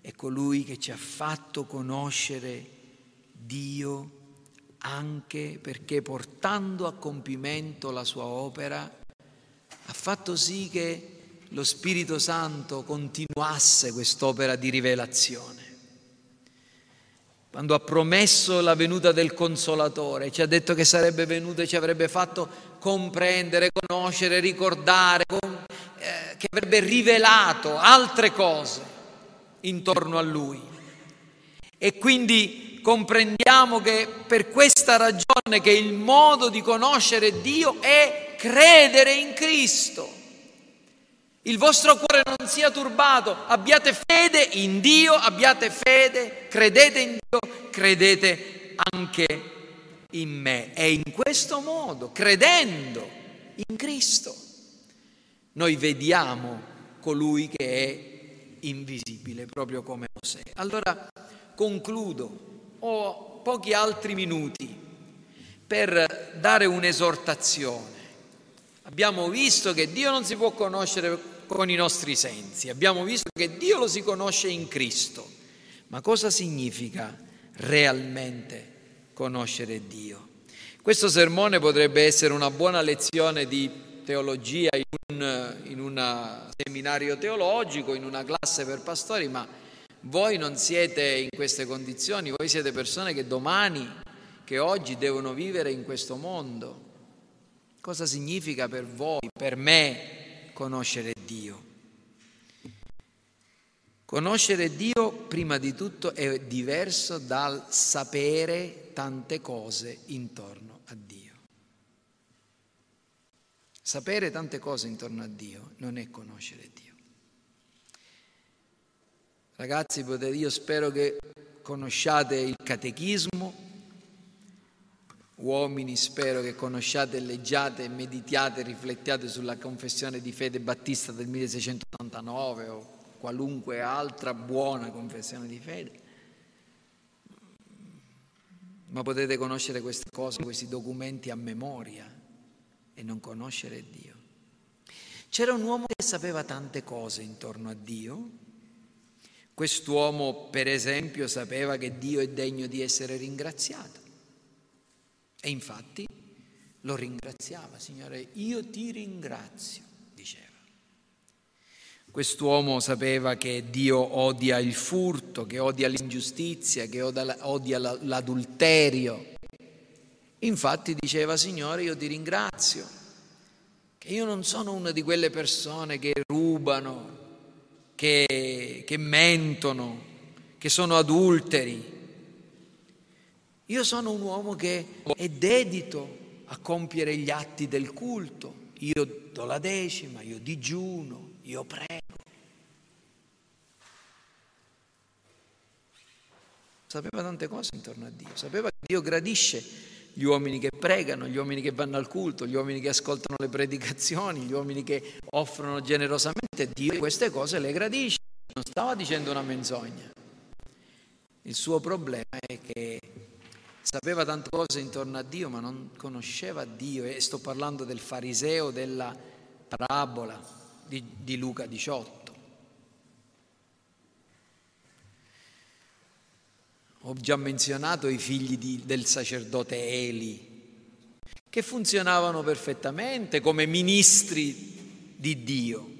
è colui che ci ha fatto conoscere Dio anche perché portando a compimento la sua opera ha fatto sì che lo Spirito Santo continuasse quest'opera di rivelazione. Quando ha promesso la venuta del Consolatore, ci ha detto che sarebbe venuto e ci avrebbe fatto comprendere, conoscere, ricordare, eh, che avrebbe rivelato altre cose intorno a Lui. E quindi comprendiamo che per questa ragione che il modo di conoscere Dio è credere in Cristo. Il vostro cuore non sia turbato, abbiate fede in Dio, abbiate fede, credete in Dio, credete anche in me. E in questo modo, credendo in Cristo, noi vediamo colui che è invisibile, proprio come Mosè. Allora concludo ho pochi altri minuti per dare un'esortazione. Abbiamo visto che Dio non si può conoscere con i nostri sensi, abbiamo visto che Dio lo si conosce in Cristo. Ma cosa significa realmente conoscere Dio? Questo sermone potrebbe essere una buona lezione di teologia in un, in un seminario teologico, in una classe per pastori, ma voi non siete in queste condizioni, voi siete persone che domani, che oggi devono vivere in questo mondo. Cosa significa per voi, per me, conoscere Dio? Conoscere Dio, prima di tutto, è diverso dal sapere tante cose intorno a Dio. Sapere tante cose intorno a Dio non è conoscere Dio. Ragazzi, io spero che conosciate il catechismo, uomini spero che conosciate, leggiate, meditiate, riflettiate sulla confessione di fede battista del 1689 o qualunque altra buona confessione di fede. Ma potete conoscere queste cose, questi documenti a memoria e non conoscere Dio. C'era un uomo che sapeva tante cose intorno a Dio. Quest'uomo, per esempio, sapeva che Dio è degno di essere ringraziato. E infatti lo ringraziava, Signore, io ti ringrazio, diceva. Quest'uomo sapeva che Dio odia il furto, che odia l'ingiustizia, che odia l'adulterio. Infatti diceva, Signore, io ti ringrazio, che io non sono una di quelle persone che rubano, che, che mentono, che sono adulteri. Io sono un uomo che è dedito a compiere gli atti del culto. Io do la decima, io digiuno, io prego. Sapeva tante cose intorno a Dio, sapeva che Dio gradisce gli uomini che pregano, gli uomini che vanno al culto, gli uomini che ascoltano le predicazioni, gli uomini che offrono generosamente. Dio queste cose le gradisce, non stava dicendo una menzogna. Il suo problema è che sapeva tante cose intorno a Dio, ma non conosceva Dio. E sto parlando del fariseo della parabola di, di Luca 18. Ho già menzionato i figli di, del sacerdote Eli, che funzionavano perfettamente come ministri di Dio,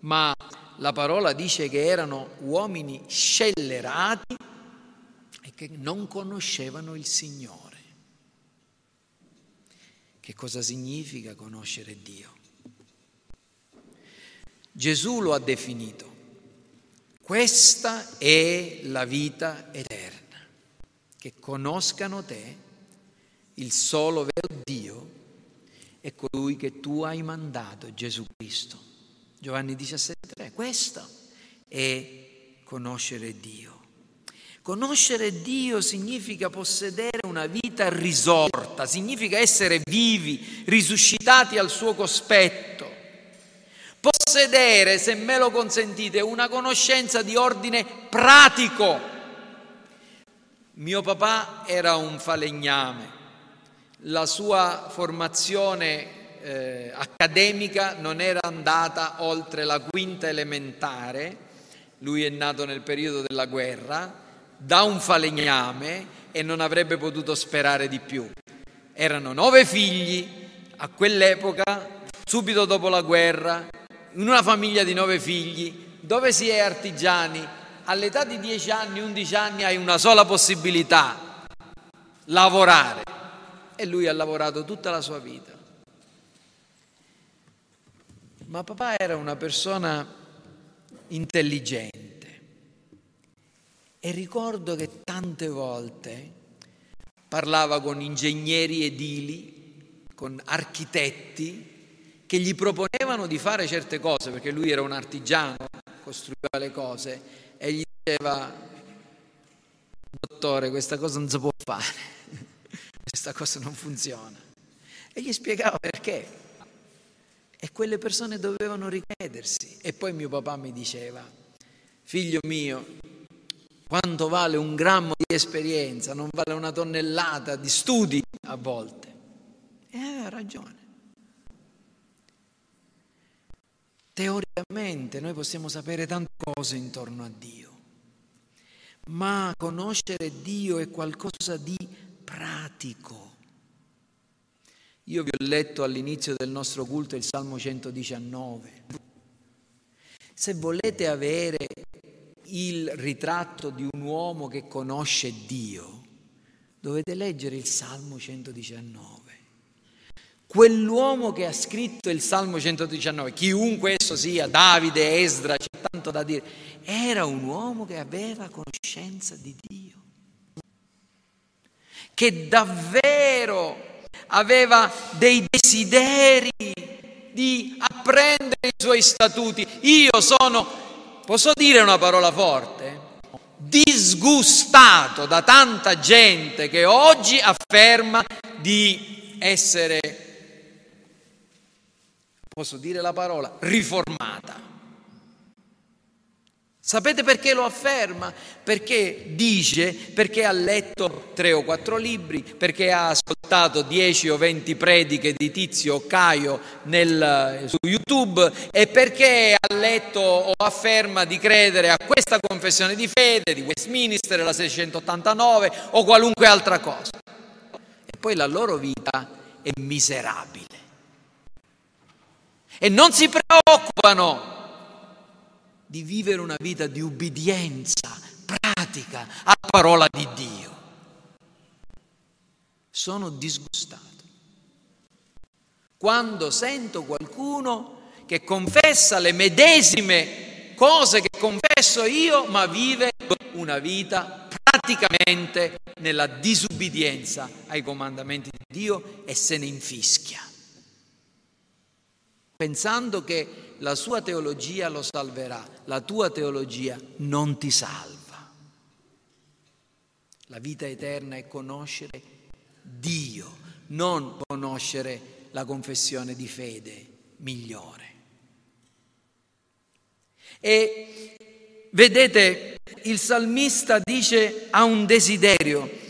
ma la parola dice che erano uomini scellerati che non conoscevano il Signore. Che cosa significa conoscere Dio? Gesù lo ha definito questa è la vita eterna, che conoscano te, il solo vero Dio, e colui che tu hai mandato, Gesù Cristo. Giovanni 17,3. Questo è conoscere Dio. Conoscere Dio significa possedere una vita risorta, significa essere vivi, risuscitati al suo cospetto. Possedere, se me lo consentite, una conoscenza di ordine pratico. Mio papà era un falegname, la sua formazione eh, accademica non era andata oltre la quinta elementare, lui è nato nel periodo della guerra, da un falegname e non avrebbe potuto sperare di più. Erano nove figli a quell'epoca, subito dopo la guerra, in una famiglia di nove figli, dove si è artigiani, all'età di 10 anni, 11 anni hai una sola possibilità, lavorare. E lui ha lavorato tutta la sua vita. Ma papà era una persona intelligente e ricordo che tante volte parlava con ingegneri edili, con architetti, che gli proponevano di fare certe cose, perché lui era un artigiano, costruiva le cose, e gli diceva, dottore, questa cosa non si può fare, questa cosa non funziona. E gli spiegava perché. E quelle persone dovevano richiedersi. E poi mio papà mi diceva, figlio mio, quanto vale un grammo di esperienza, non vale una tonnellata di studi a volte. E aveva ragione. Teoricamente noi possiamo sapere tante cose intorno a Dio, ma conoscere Dio è qualcosa di pratico. Io vi ho letto all'inizio del nostro culto il Salmo 119. Se volete avere il ritratto di un uomo che conosce Dio, dovete leggere il Salmo 119 quell'uomo che ha scritto il Salmo 119, chiunque esso sia, Davide, Esdra, c'è tanto da dire, era un uomo che aveva conoscenza di Dio, che davvero aveva dei desideri di apprendere i suoi statuti. Io sono, posso dire una parola forte? disgustato da tanta gente che oggi afferma di essere, posso dire la parola, riformata. Sapete perché lo afferma? Perché dice, perché ha letto tre o quattro libri, perché ha ascoltato dieci o venti prediche di Tizio o Caio nel, su YouTube e perché ha letto o afferma di credere a questa confessione di fede di Westminster, la 689 o qualunque altra cosa. E poi la loro vita è miserabile. E non si preoccupano di vivere una vita di ubbidienza pratica alla parola di Dio. Sono disgustato. Quando sento qualcuno che confessa le medesime cose che confesso io, ma vive una vita praticamente nella disubbidienza ai comandamenti di Dio e se ne infischia, pensando che la sua teologia lo salverà, la tua teologia non ti salva. La vita eterna è conoscere Dio, non conoscere la confessione di fede migliore. E vedete, il salmista dice ha un desiderio,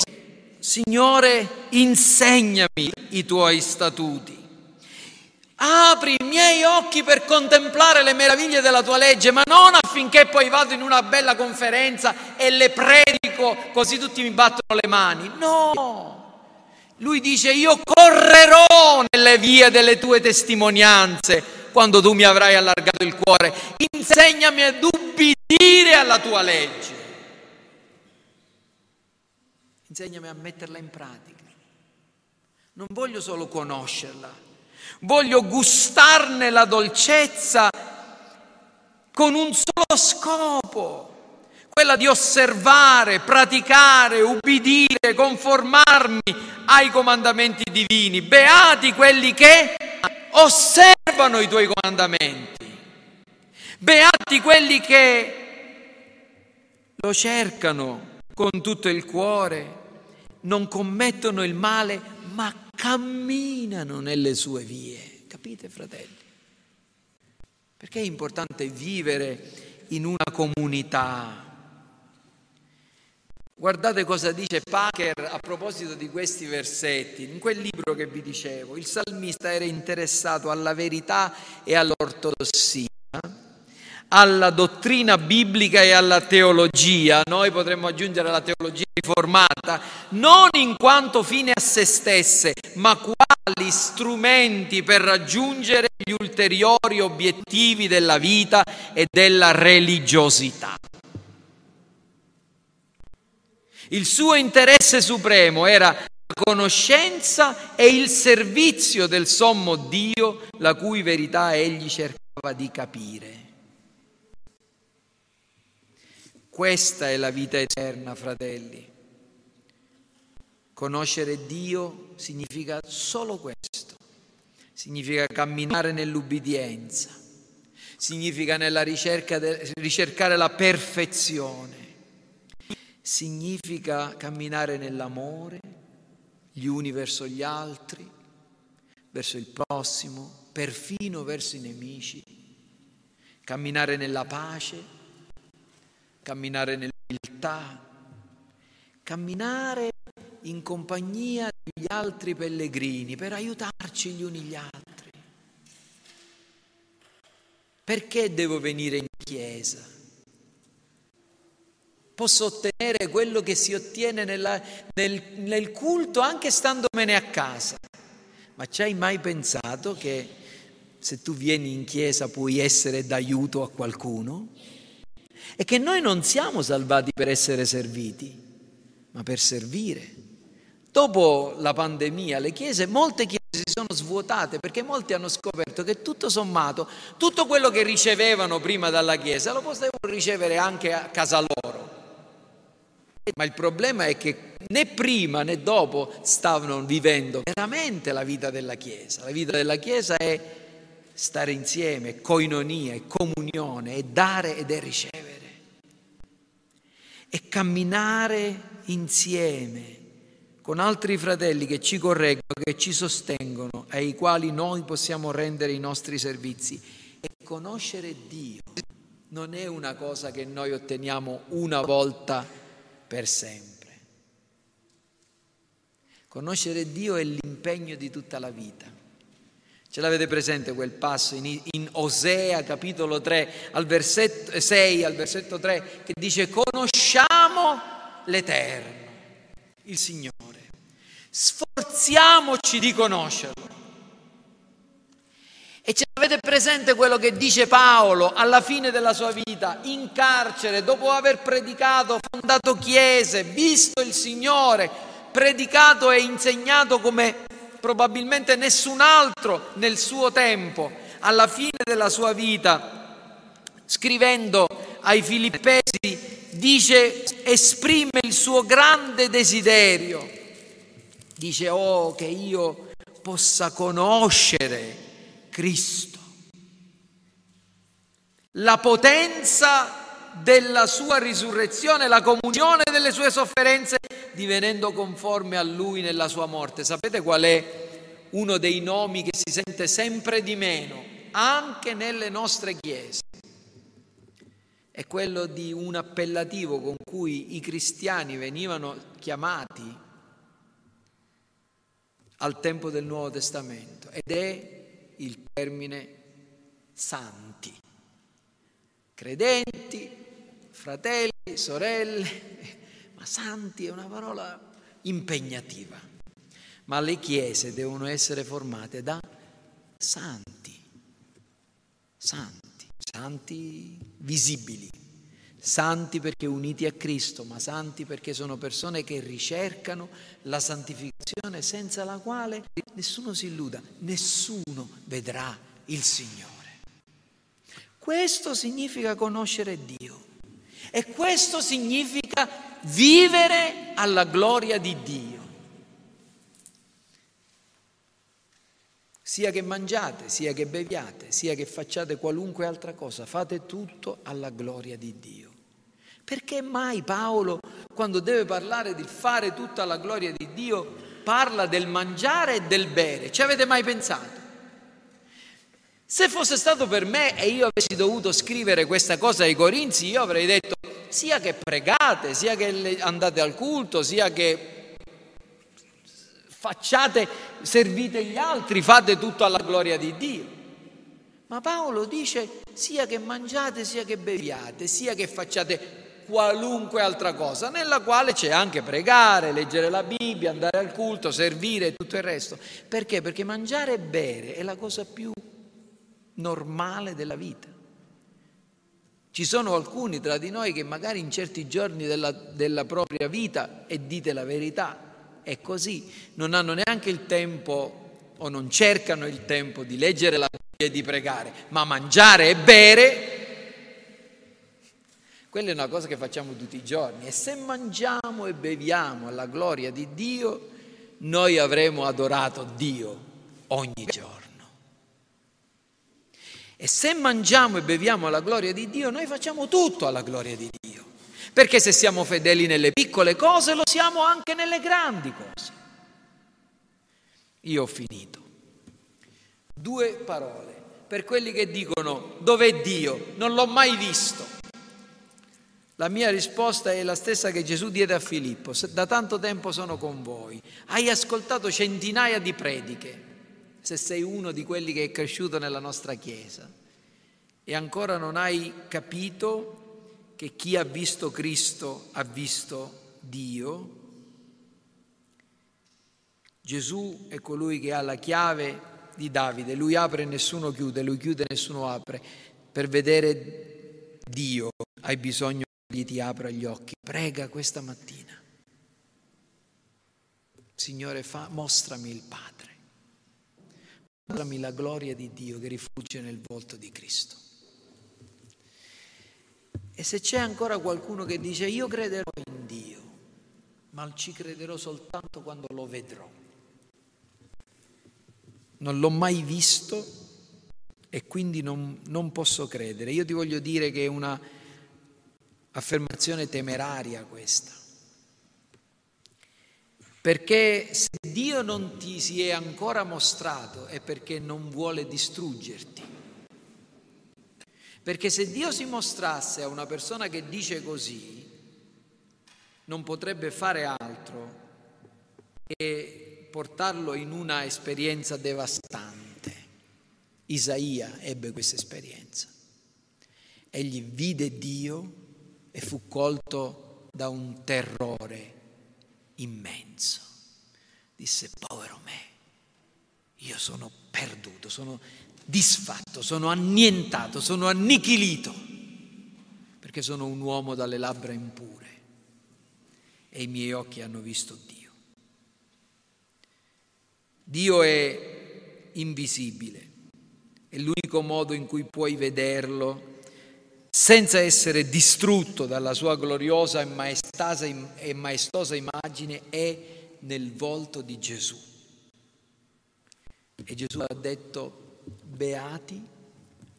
Signore, insegnami i tuoi statuti. Apri i miei occhi per contemplare le meraviglie della tua legge, ma non affinché poi vado in una bella conferenza e le predico così tutti mi battono le mani. No! Lui dice io correrò nelle vie delle tue testimonianze quando tu mi avrai allargato il cuore. Insegnami ad ubbidire alla tua legge. Insegnami a metterla in pratica. Non voglio solo conoscerla, voglio gustarne la dolcezza con un solo scopo, quella di osservare, praticare, ubbidire, conformarmi ai comandamenti divini. Beati quelli che osservano i tuoi comandamenti. Beati quelli che lo cercano con tutto il cuore, non commettono il male, ma camminano nelle sue vie. Capite, fratelli? Perché è importante vivere in una comunità. Guardate cosa dice Packer a proposito di questi versetti. In quel libro che vi dicevo, il salmista era interessato alla verità e all'ortodossia alla dottrina biblica e alla teologia, noi potremmo aggiungere la teologia riformata, non in quanto fine a se stesse, ma quali strumenti per raggiungere gli ulteriori obiettivi della vita e della religiosità. Il suo interesse supremo era la conoscenza e il servizio del sommo Dio, la cui verità egli cercava di capire. Questa è la vita eterna, fratelli. Conoscere Dio significa solo questo. Significa camminare nell'ubbidienza. Significa de, ricercare la perfezione. Significa camminare nell'amore, gli uni verso gli altri, verso il prossimo, perfino verso i nemici. Camminare nella pace camminare nell'umiltà, camminare in compagnia degli altri pellegrini per aiutarci gli uni gli altri. Perché devo venire in chiesa? Posso ottenere quello che si ottiene nella, nel, nel culto anche standomene a casa. Ma ci hai mai pensato che se tu vieni in chiesa puoi essere d'aiuto a qualcuno? È che noi non siamo salvati per essere serviti, ma per servire. Dopo la pandemia, le chiese, molte chiese si sono svuotate perché molti hanno scoperto che tutto sommato, tutto quello che ricevevano prima dalla chiesa lo potevano ricevere anche a casa loro. Ma il problema è che né prima né dopo stavano vivendo veramente la vita della chiesa. La vita della chiesa è stare insieme, coinonia, è comunione, è dare ed è ricevere. e camminare insieme con altri fratelli che ci correggono, che ci sostengono, ai quali noi possiamo rendere i nostri servizi. E conoscere Dio non è una cosa che noi otteniamo una volta per sempre. Conoscere Dio è l'impegno di tutta la vita. Ce l'avete presente quel passo in, in, Osea capitolo 3 al versetto 6 al versetto 3 che dice conosciamo l'Eterno, il Signore. Sforziamoci di conoscerlo. E ce l'avete presente quello che dice Paolo alla fine della sua vita, in carcere, dopo aver predicato, fondato chiese, visto il Signore, predicato e insegnato come probabilmente nessun altro nel suo tempo, alla fine della sua vita, scrivendo ai filippesi, dice, esprime il suo grande desiderio. Dice, oh, che io possa conoscere Cristo. La potenza della sua risurrezione, la comunione delle sue sofferenze, divenendo conforme a lui nella sua morte. Sapete qual è uno dei nomi che si sente sempre di meno, anche nelle nostre chiese? È quello di un appellativo con cui i cristiani venivano chiamati al tempo del Nuovo Testamento ed è il termine santi. Credenti, fratelli, sorelle, ma santi è una parola impegnativa. Ma le chiese devono essere formate da santi, santi, santi visibili, santi perché uniti a Cristo, ma santi perché sono persone che ricercano la santificazione senza la quale nessuno si illuda, nessuno vedrà il Signore. Questo significa conoscere Dio. E questo significa vivere alla gloria di Dio. Sia che mangiate, sia che beviate, sia che facciate qualunque altra cosa, fate tutto alla gloria di Dio. Perché mai Paolo, quando deve parlare di fare tutto alla gloria di Dio, parla del mangiare e del bere? Ci avete mai pensato? Se fosse stato per me e io avessi dovuto scrivere questa cosa ai Corinzi, io avrei detto sia che pregate, sia che andate al culto, sia che facciate, servite gli altri, fate tutto alla gloria di Dio. Ma Paolo dice sia che mangiate, sia che beviate, sia che facciate qualunque altra cosa, nella quale c'è anche pregare, leggere la Bibbia, andare al culto, servire e tutto il resto. Perché? Perché mangiare e bere è la cosa più normale della vita. Ci sono alcuni tra di noi che magari in certi giorni della, della propria vita, e dite la verità, è così, non hanno neanche il tempo o non cercano il tempo di leggere la Bibbia e di pregare, ma mangiare e bere, quella è una cosa che facciamo tutti i giorni. E se mangiamo e beviamo alla gloria di Dio, noi avremo adorato Dio ogni giorno. E se mangiamo e beviamo alla gloria di Dio, noi facciamo tutto alla gloria di Dio. Perché se siamo fedeli nelle piccole cose, lo siamo anche nelle grandi cose. Io ho finito. Due parole per quelli che dicono dov'è Dio? Non l'ho mai visto. La mia risposta è la stessa che Gesù diede a Filippo. Da tanto tempo sono con voi. Hai ascoltato centinaia di prediche se sei uno di quelli che è cresciuto nella nostra Chiesa e ancora non hai capito che chi ha visto Cristo ha visto Dio, Gesù è colui che ha la chiave di Davide, lui apre e nessuno chiude, lui chiude e nessuno apre. Per vedere Dio hai bisogno che Egli ti apra gli occhi. Prega questa mattina. Signore, fa, mostrami il Padre. Mostrami la gloria di Dio che rifugge nel volto di Cristo. E se c'è ancora qualcuno che dice io crederò in Dio, ma ci crederò soltanto quando lo vedrò. Non l'ho mai visto e quindi non, non posso credere. Io ti voglio dire che una, Affermazione temeraria questa. Perché se Dio non ti si è ancora mostrato è perché non vuole distruggerti. Perché se Dio si mostrasse a una persona che dice così, non potrebbe fare altro che portarlo in una esperienza devastante. Isaia ebbe questa esperienza. Egli vide Dio e fu colto da un terrore immenso. Disse, povero me, io sono perduto, sono disfatto, sono annientato, sono annichilito, perché sono un uomo dalle labbra impure e i miei occhi hanno visto Dio. Dio è invisibile, è l'unico modo in cui puoi vederlo senza essere distrutto dalla sua gloriosa e maestosa immagine, è nel volto di Gesù. E Gesù ha detto, beati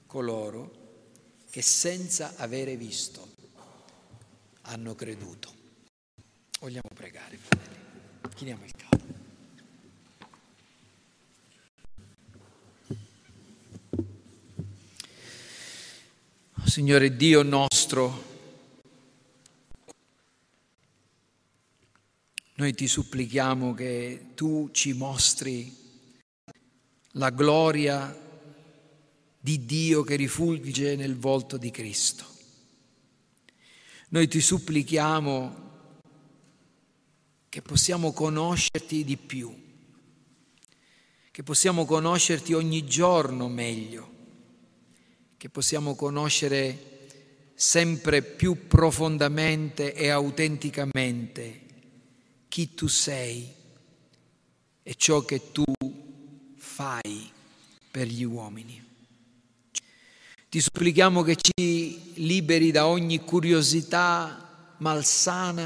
coloro che senza avere visto hanno creduto. Vogliamo pregare, fratelli. Chiniamo il capo. Signore Dio nostro, noi ti supplichiamo che tu ci mostri la gloria di Dio che rifulge nel volto di Cristo. Noi ti supplichiamo che possiamo conoscerti di più, che possiamo conoscerti ogni giorno meglio che possiamo conoscere sempre più profondamente e autenticamente chi tu sei e ciò che tu fai per gli uomini. Ti supplichiamo che ci liberi da ogni curiosità malsana,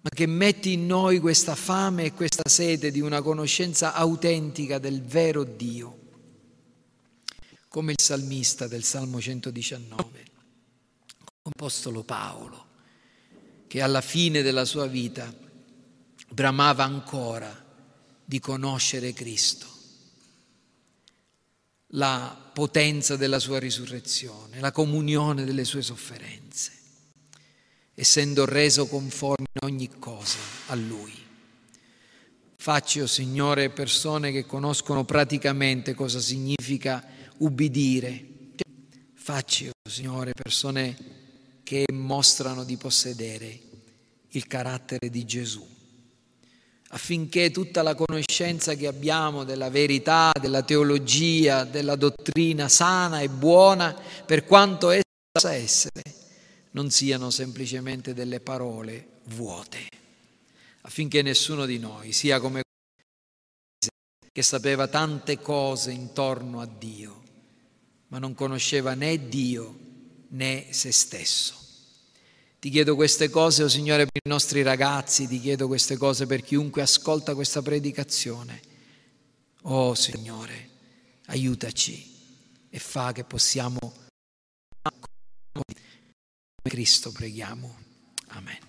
ma che metti in noi questa fame e questa sete di una conoscenza autentica del vero Dio come il salmista del Salmo 119, l'Apostolo Paolo, che alla fine della sua vita bramava ancora di conoscere Cristo, la potenza della sua risurrezione, la comunione delle sue sofferenze, essendo reso conforme in ogni cosa a Lui. Facci, oh Signore, persone che conoscono praticamente cosa significa ubbidire. Facci, oh Signore, persone che mostrano di possedere il carattere di Gesù, affinché tutta la conoscenza che abbiamo della verità, della teologia, della dottrina sana e buona, per quanto essa possa essere, non siano semplicemente delle parole vuote, affinché nessuno di noi sia come che sapeva tante cose intorno a Dio, ma non conosceva né Dio né se stesso. Ti chiedo queste cose, oh Signore, per i nostri ragazzi, ti chiedo queste cose per chiunque ascolta questa predicazione. Oh Signore, aiutaci e fa che possiamo... Cristo preghiamo. Amen.